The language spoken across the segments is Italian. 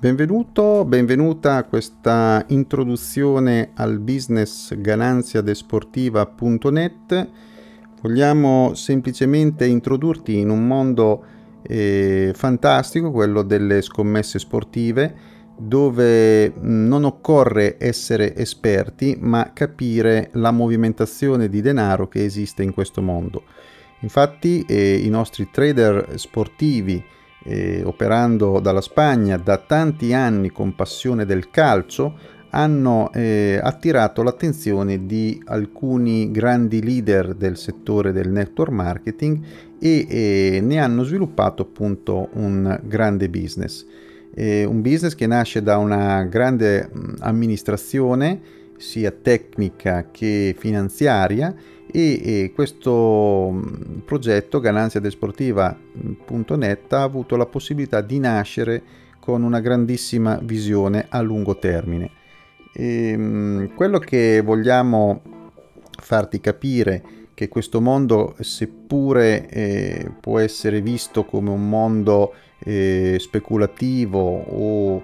Benvenuto, benvenuta a questa introduzione al business gananziadesportiva.net. Vogliamo semplicemente introdurti in un mondo eh, fantastico, quello delle scommesse sportive, dove non occorre essere esperti, ma capire la movimentazione di denaro che esiste in questo mondo. Infatti eh, i nostri trader sportivi eh, operando dalla Spagna da tanti anni con passione del calcio, hanno eh, attirato l'attenzione di alcuni grandi leader del settore del network marketing e eh, ne hanno sviluppato appunto un grande business. Eh, un business che nasce da una grande mh, amministrazione sia tecnica che finanziaria e, e questo mm, progetto gananziadesportiva.net ha avuto la possibilità di nascere con una grandissima visione a lungo termine. E, mm, quello che vogliamo farti capire che questo mondo, seppure eh, può essere visto come un mondo eh, speculativo o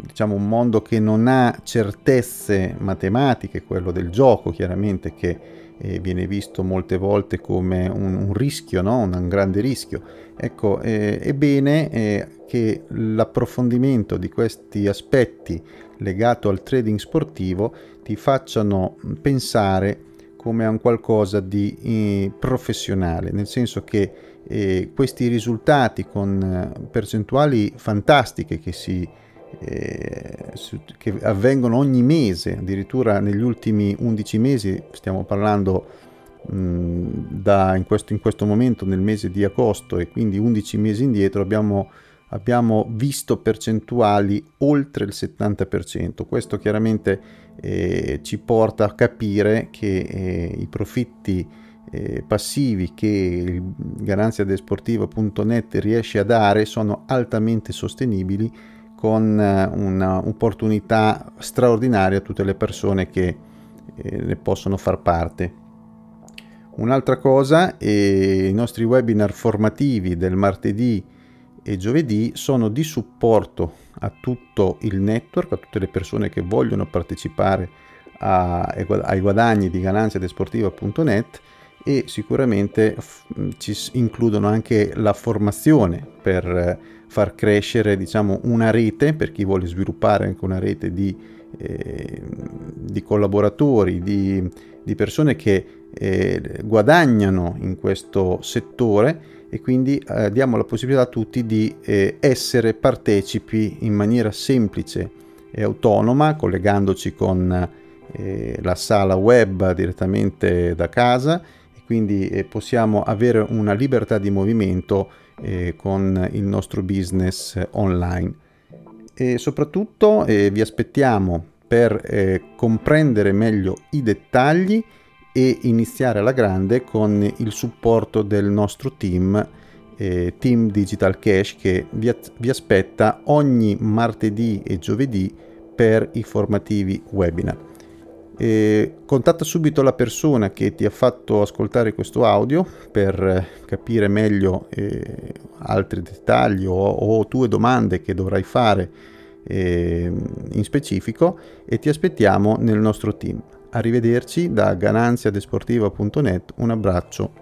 diciamo un mondo che non ha certezze matematiche, quello del gioco chiaramente che eh, viene visto molte volte come un, un rischio, no? un, un, grande rischio. Ecco, eh, è bene eh, che l'approfondimento di questi aspetti legato al trading sportivo ti facciano pensare come a un qualcosa di eh, professionale, nel senso che eh, questi risultati con eh, percentuali fantastiche che, si, eh, che avvengono ogni mese, addirittura negli ultimi 11 mesi, stiamo parlando mh, da, in, questo, in questo momento nel mese di agosto e quindi 11 mesi indietro abbiamo abbiamo visto percentuali oltre il 70%. Questo chiaramente eh, ci porta a capire che eh, i profitti eh, passivi che garanziadesportiva.net riesce a dare sono altamente sostenibili con eh, un'opportunità straordinaria a tutte le persone che eh, ne possono far parte. Un'altra cosa, eh, i nostri webinar formativi del martedì e giovedì sono di supporto a tutto il network, a tutte le persone che vogliono partecipare a, ai guadagni di gananziadesportiva.net e sicuramente ci includono anche la formazione per far crescere diciamo una rete per chi vuole sviluppare anche una rete di, eh, di collaboratori, di, di, persone che eh, guadagnano in questo settore e quindi eh, diamo la possibilità a tutti di eh, essere partecipi in maniera semplice e autonoma collegandoci con eh, la sala web direttamente da casa quindi eh, possiamo avere una libertà di movimento eh, con il nostro business online. E soprattutto eh, vi aspettiamo per comprendere meglio i dettagli e iniziare alla grande con il supporto del nostro team, eh, Team Digital Cash, che vi, vi aspetta ogni martedì e giovedì per i formativi webinar. Eh, contatta subito la persona che ti ha fatto ascoltare questo audio per capire meglio eh, altri dettagli o, o, tue domande che dovrai fare eh, in specifico e ti aspettiamo nel nostro team. Arrivederci da gananziadesportiva.net, un abbraccio